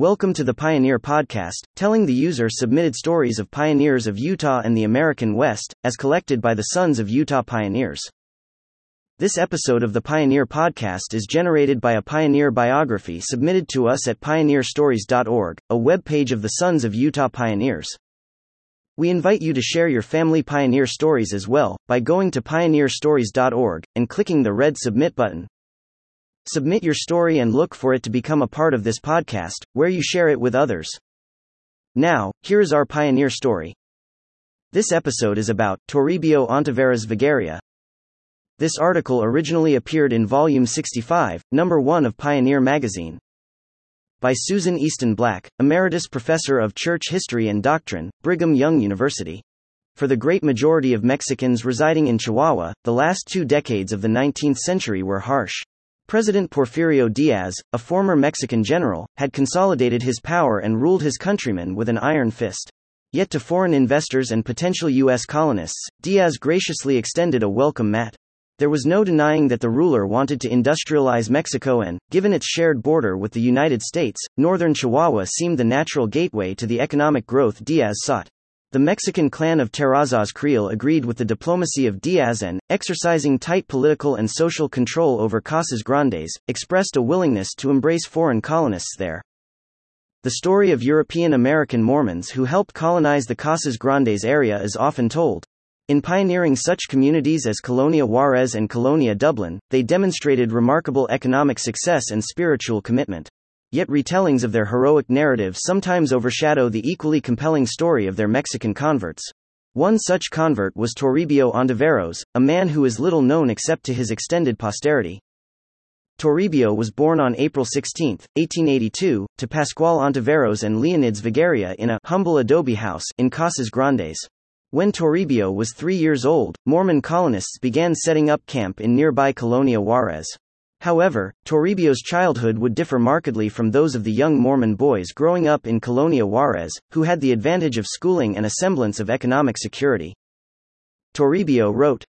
Welcome to the Pioneer Podcast, telling the user submitted stories of pioneers of Utah and the American West, as collected by the Sons of Utah Pioneers. This episode of the Pioneer Podcast is generated by a pioneer biography submitted to us at pioneerstories.org, a web page of the Sons of Utah Pioneers. We invite you to share your family pioneer stories as well by going to pioneerstories.org and clicking the red submit button. Submit your story and look for it to become a part of this podcast, where you share it with others. Now, here is our pioneer story. This episode is about Toribio Ontiveros Vigueria. This article originally appeared in Volume 65, Number 1 of Pioneer magazine. By Susan Easton Black, Emeritus Professor of Church History and Doctrine, Brigham Young University. For the great majority of Mexicans residing in Chihuahua, the last two decades of the 19th century were harsh. President Porfirio Diaz, a former Mexican general, had consolidated his power and ruled his countrymen with an iron fist. Yet to foreign investors and potential U.S. colonists, Diaz graciously extended a welcome mat. There was no denying that the ruler wanted to industrialize Mexico and, given its shared border with the United States, northern Chihuahua seemed the natural gateway to the economic growth Diaz sought. The Mexican clan of Terrazas Creel agreed with the diplomacy of Diaz and, exercising tight political and social control over Casas Grandes, expressed a willingness to embrace foreign colonists there. The story of European American Mormons who helped colonize the Casas Grandes area is often told. In pioneering such communities as Colonia Juarez and Colonia Dublán, they demonstrated remarkable economic success and spiritual commitment. Yet retellings of their heroic narrative sometimes overshadow the equally compelling story of their Mexican converts. One such convert was Toribio Ontiveros, a man who is little known except to his extended posterity. Toribio was born on April 16, 1882, to Pascual Ontiveros and Leonids Vigueria in a humble adobe house in Casas Grandes. When Toribio was three years old, Mormon colonists began setting up camp in nearby Colonia Juarez. However, Toribio's childhood would differ markedly from those of the young Mormon boys growing up in Colonia Juarez, who had the advantage of schooling and a semblance of economic security. Toribio wrote,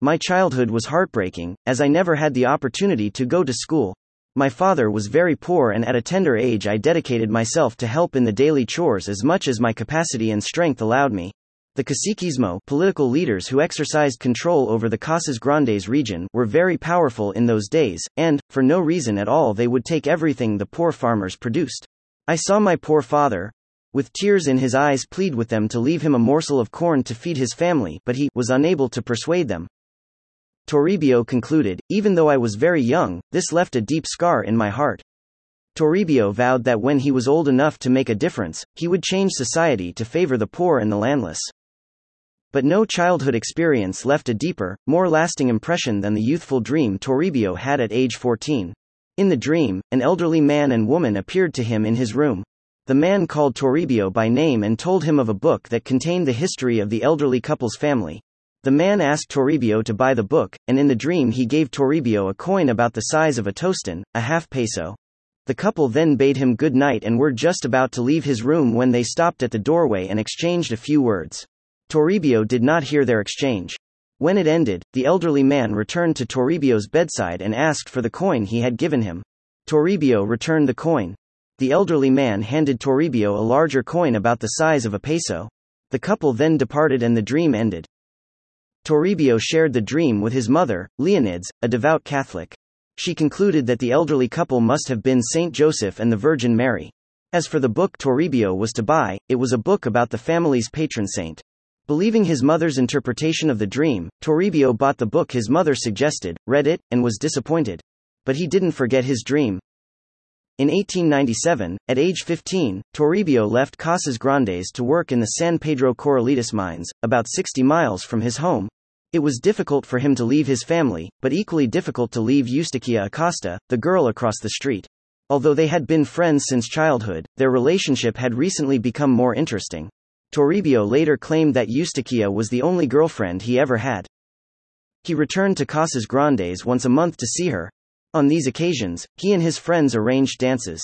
My childhood was heartbreaking, as I never had the opportunity to go to school. My father was very poor, and at a tender age, I dedicated myself to help in the daily chores as much as my capacity and strength allowed me. The caciquismo political leaders who exercised control over the Casas Grandes region were very powerful in those days, and, for no reason at all they would take everything the poor farmers produced. I saw my poor father, with tears in his eyes plead with them to leave him a morsel of corn to feed his family but he was unable to persuade them. Toribio concluded, even though I was very young, this left a deep scar in my heart. Toribio vowed that when he was old enough to make a difference, he would change society to favor the poor and the landless. But no childhood experience left a deeper, more lasting impression than the youthful dream Toribio had at age 14. In the dream, an elderly man and woman appeared to him in his room. The man called Toribio by name and told him of a book that contained the history of the elderly couple's family. The man asked Toribio to buy the book, and in the dream he gave Toribio a coin about the size of a tostón, a half peso. The couple then bade him good night and were just about to leave his room when they stopped at the doorway and exchanged a few words. Toribio did not hear their exchange. When it ended, the elderly man returned to Toribio's bedside and asked for the coin he had given him. Toribio returned the coin. The elderly man handed Toribio a larger coin about the size of a peso. The couple then departed and the dream ended. Toribio shared the dream with his mother, Leonids, a devout Catholic. She concluded that the elderly couple must have been Saint Joseph and the Virgin Mary. As for the book Toribio was to buy, it was a book about the family's patron saint. Believing his mother's interpretation of the dream, Toribio bought the book his mother suggested, read it, and was disappointed. But he didn't forget his dream. In 1897, at age 15, Toribio left Casas Grandes to work in the San Pedro Corralitos mines, about 60 miles from his home. It was difficult for him to leave his family, but equally difficult to leave Eustaquia Acosta, the girl across the street. Although they had been friends since childhood, their relationship had recently become more interesting. Toribio later claimed that Eustaquia was the only girlfriend he ever had. He returned to Casas Grandes once a month to see her. On these occasions, he and his friends arranged dances.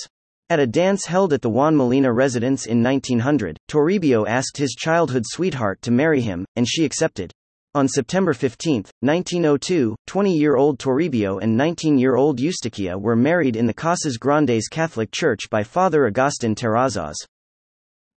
At a dance held at the Juan Molina residence in 1900, Toribio asked his childhood sweetheart to marry him, and she accepted. On September 15, 1902, 20 year old Toribio and 19 year old Eustaquia were married in the Casas Grandes Catholic Church by Father Agustin Terrazas.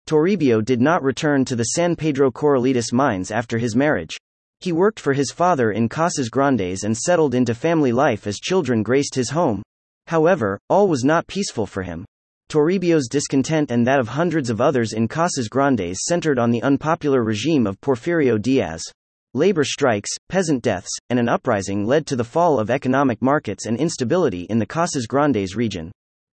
Toribio did not return to the San Pedro Corralitos mines after his marriage. He worked for his father in Casas Grandes and settled into family life as children graced his home. However, all was not peaceful for him. Toribio's discontent and that of hundreds of others in Casas Grandes centered on the unpopular regime of Porfirio Diaz. Labor strikes, peasant deaths, and an uprising led to the fall of economic markets and instability in the Casas Grandes region.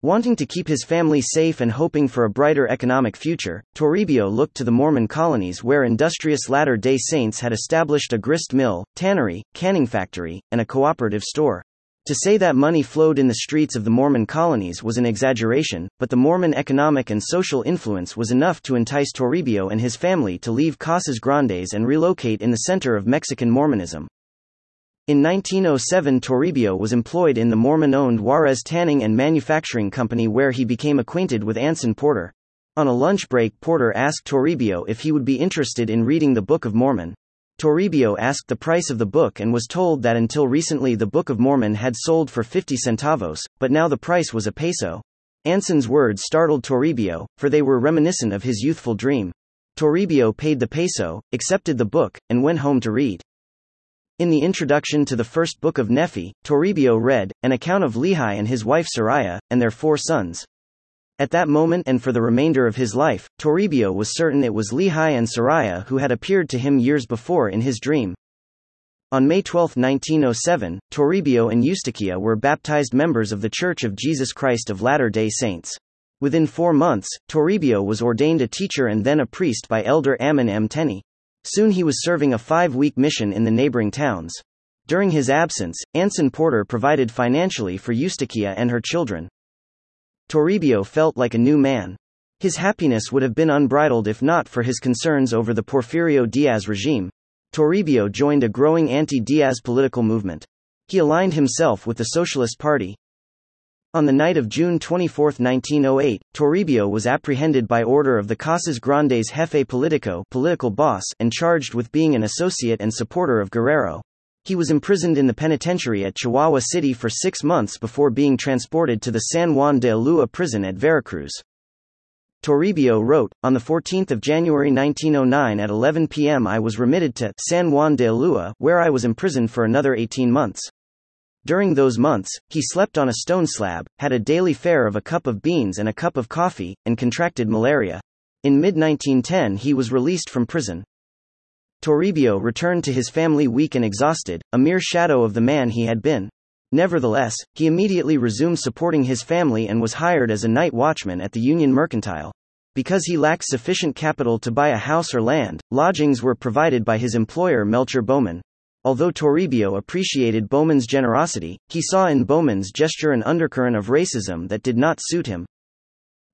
Wanting to keep his family safe and hoping for a brighter economic future, Toribio looked to the Mormon colonies where industrious Latter day Saints had established a grist mill, tannery, canning factory, and a cooperative store. To say that money flowed in the streets of the Mormon colonies was an exaggeration, but the Mormon economic and social influence was enough to entice Toribio and his family to leave Casas Grandes and relocate in the center of Mexican Mormonism. In 1907, Toribio was employed in the Mormon owned Juarez Tanning and Manufacturing Company, where he became acquainted with Anson Porter. On a lunch break, Porter asked Toribio if he would be interested in reading the Book of Mormon. Toribio asked the price of the book and was told that until recently the Book of Mormon had sold for 50 centavos, but now the price was a peso. Anson's words startled Toribio, for they were reminiscent of his youthful dream. Toribio paid the peso, accepted the book, and went home to read. In the introduction to the first book of Nephi, Toribio read, an account of Lehi and his wife Sariah, and their four sons. At that moment and for the remainder of his life, Toribio was certain it was Lehi and Sariah who had appeared to him years before in his dream. On May 12, 1907, Toribio and Eustaquia were baptized members of the Church of Jesus Christ of Latter day Saints. Within four months, Toribio was ordained a teacher and then a priest by Elder Ammon M. Tenney. Soon he was serving a five week mission in the neighboring towns. During his absence, Anson Porter provided financially for Eustaquia and her children. Toribio felt like a new man. His happiness would have been unbridled if not for his concerns over the Porfirio Diaz regime. Toribio joined a growing anti Diaz political movement. He aligned himself with the Socialist Party. On the night of June 24, 1908, Toribio was apprehended by order of the Casas Grandes Jefe Politico political boss and charged with being an associate and supporter of Guerrero. He was imprisoned in the penitentiary at Chihuahua City for six months before being transported to the San Juan de Ulua prison at Veracruz. Toribio wrote, On 14 January 1909 at 11 p.m. I was remitted to San Juan de Ulua, where I was imprisoned for another 18 months. During those months, he slept on a stone slab, had a daily fare of a cup of beans and a cup of coffee, and contracted malaria. In mid 1910 he was released from prison. Toribio returned to his family weak and exhausted, a mere shadow of the man he had been. Nevertheless, he immediately resumed supporting his family and was hired as a night watchman at the Union Mercantile. Because he lacked sufficient capital to buy a house or land, lodgings were provided by his employer Melcher Bowman. Although Toribio appreciated Bowman's generosity, he saw in Bowman's gesture an undercurrent of racism that did not suit him.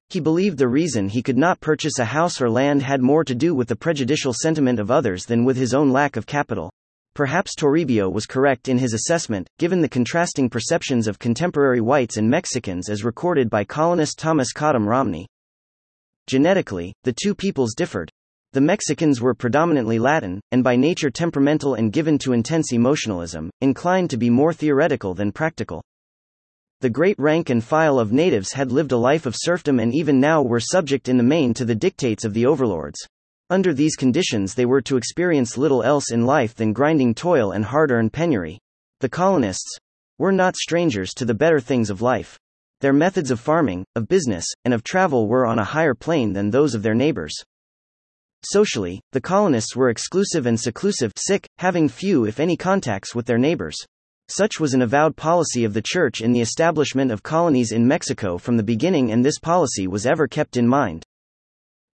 He believed the reason he could not purchase a house or land had more to do with the prejudicial sentiment of others than with his own lack of capital. Perhaps Toribio was correct in his assessment, given the contrasting perceptions of contemporary whites and Mexicans as recorded by colonist Thomas Cottam Romney. Genetically, the two peoples differed. The Mexicans were predominantly Latin, and by nature temperamental and given to intense emotionalism, inclined to be more theoretical than practical. The great rank and file of natives had lived a life of serfdom and even now were subject in the main to the dictates of the overlords. Under these conditions, they were to experience little else in life than grinding toil and hard earned penury. The colonists were not strangers to the better things of life. Their methods of farming, of business, and of travel were on a higher plane than those of their neighbors. Socially, the colonists were exclusive and seclusive, sick, having few if any contacts with their neighbors. Such was an avowed policy of the Church in the establishment of colonies in Mexico from the beginning, and this policy was ever kept in mind.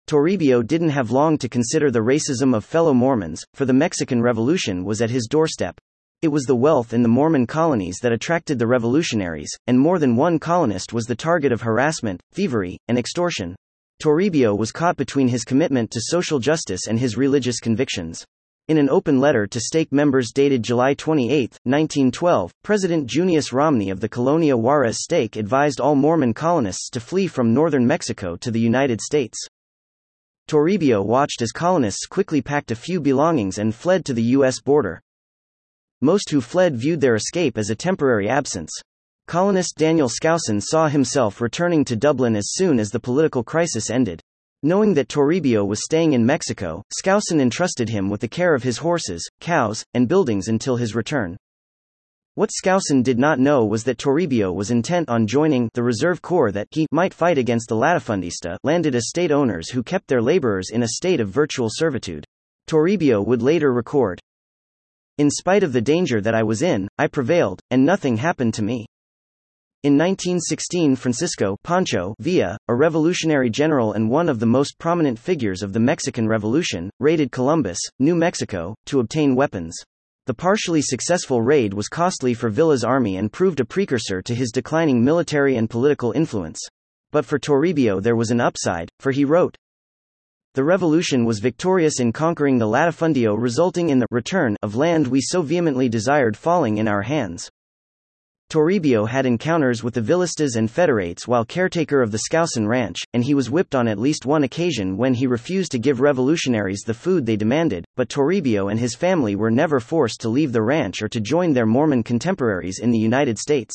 Toribio didn't have long to consider the racism of fellow Mormons, for the Mexican Revolution was at his doorstep. It was the wealth in the Mormon colonies that attracted the revolutionaries, and more than one colonist was the target of harassment, thievery, and extortion. Toribio was caught between his commitment to social justice and his religious convictions. In an open letter to stake members dated July 28, 1912, President Junius Romney of the Colonia Juarez stake advised all Mormon colonists to flee from northern Mexico to the United States. Toribio watched as colonists quickly packed a few belongings and fled to the U.S. border. Most who fled viewed their escape as a temporary absence. Colonist Daniel Skousen saw himself returning to Dublán as soon as the political crisis ended. Knowing that Toribio was staying in Mexico, Skousen entrusted him with the care of his horses, cows, and buildings until his return. What Skousen did not know was that Toribio was intent on joining the reserve corps that he might fight against the latifundista landed estate owners who kept their laborers in a state of virtual servitude. Toribio would later record, In spite of the danger that I was in, I prevailed, and nothing happened to me. In 1916 Francisco Pancho Villa, a revolutionary general and one of the most prominent figures of the Mexican Revolution, raided Columbus, New Mexico, to obtain weapons. The partially successful raid was costly for Villa's army and proved a precursor to his declining military and political influence. But for Toribio there was an upside, for he wrote, the revolution was victorious in conquering the latifundio resulting in the return of land we so vehemently desired falling in our hands. Toribio had encounters with the Villistas and Federales while caretaker of the Skousen ranch, and he was whipped on at least one occasion when he refused to give revolutionaries the food they demanded, but Toribio and his family were never forced to leave the ranch or to join their Mormon contemporaries in the United States.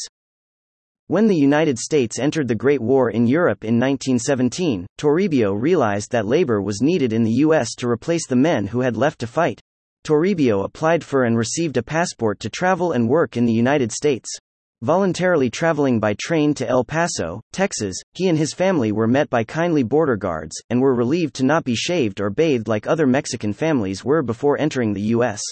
When the United States entered the Great War in Europe in 1917, Toribio realized that labor was needed in the U.S. to replace the men who had left to fight. Toribio applied for and received a passport to travel and work in the United States. Voluntarily traveling by train to El Paso, Texas, he and his family were met by kindly border guards, and were relieved to not be shaved or bathed like other Mexican families were before entering the U.S.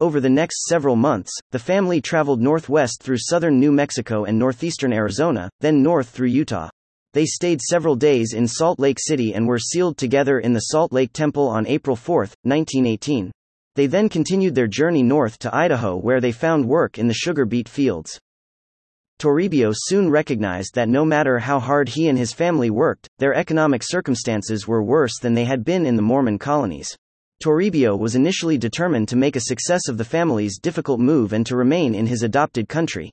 Over the next several months, the family traveled northwest through southern New Mexico and northeastern Arizona, then north through Utah. They stayed several days in Salt Lake City and were sealed together in the Salt Lake Temple on April 4, 1918. They then continued their journey north to Idaho where they found work in the sugar beet fields. Toribio soon recognized that no matter how hard he and his family worked, their economic circumstances were worse than they had been in the Mormon colonies. Toribio was initially determined to make a success of the family's difficult move and to remain in his adopted country.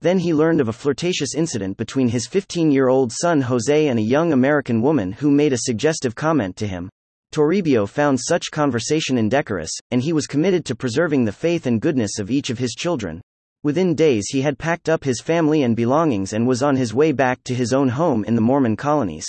Then he learned of a flirtatious incident between his 15 year old son Jose and a young American woman who made a suggestive comment to him. Toribio found such conversation indecorous, and he was committed to preserving the faith and goodness of each of his children. Within days, he had packed up his family and belongings and was on his way back to his own home in the Mormon colonies.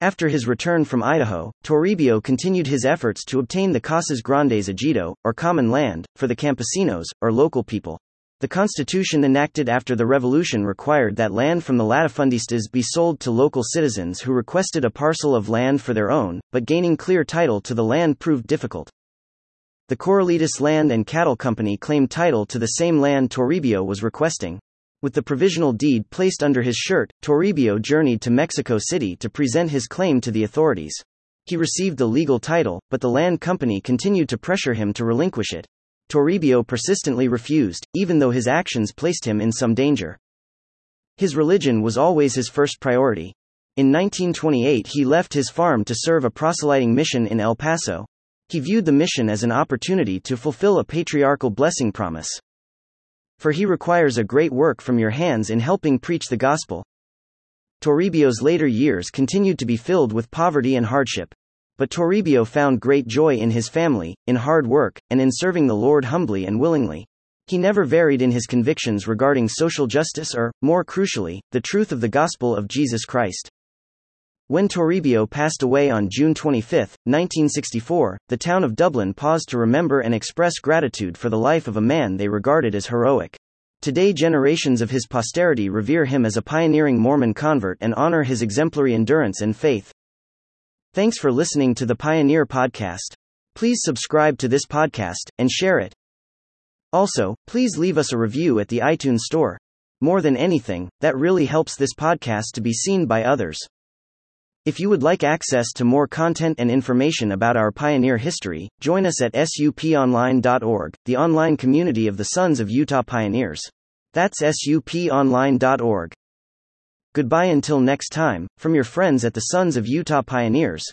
After his return from Idaho, Toribio continued his efforts to obtain the Casas Grandes Ejido, or common land, for the campesinos, or local people. The constitution enacted after the revolution required that land from the latifundistas be sold to local citizens who requested a parcel of land for their own, but gaining clear title to the land proved difficult. The Corralitos Land and Cattle Company claimed title to the same land Toribio was requesting. With the provisional deed placed under his shirt, Toribio journeyed to Mexico City to present his claim to the authorities. He received the legal title, but the land company continued to pressure him to relinquish it. Toribio persistently refused, even though his actions placed him in some danger. His religion was always his first priority. In 1928, he left his farm to serve a proselyting mission in El Paso. He viewed the mission as an opportunity to fulfill a patriarchal blessing promise. For he requires a great work from your hands in helping preach the gospel. Toribio's later years continued to be filled with poverty and hardship. But Toribio found great joy in his family, in hard work, and in serving the Lord humbly and willingly. He never varied in his convictions regarding social justice or, more crucially, the truth of the gospel of Jesus Christ. When Toribio passed away on June 25, 1964, the town of Dublán paused to remember and express gratitude for the life of a man they regarded as heroic. Today, generations of his posterity revere him as a pioneering Mormon convert and honor his exemplary endurance and faith. Thanks for listening to the Pioneer Podcast. Please subscribe to this podcast and share it. Also, please leave us a review at the iTunes Store. More than anything, that really helps this podcast to be seen by others. If you would like access to more content and information about our pioneer history, join us at suponline.org, the online community of the Sons of Utah Pioneers. That's suponline.org. Goodbye until next time, from your friends at the Sons of Utah Pioneers.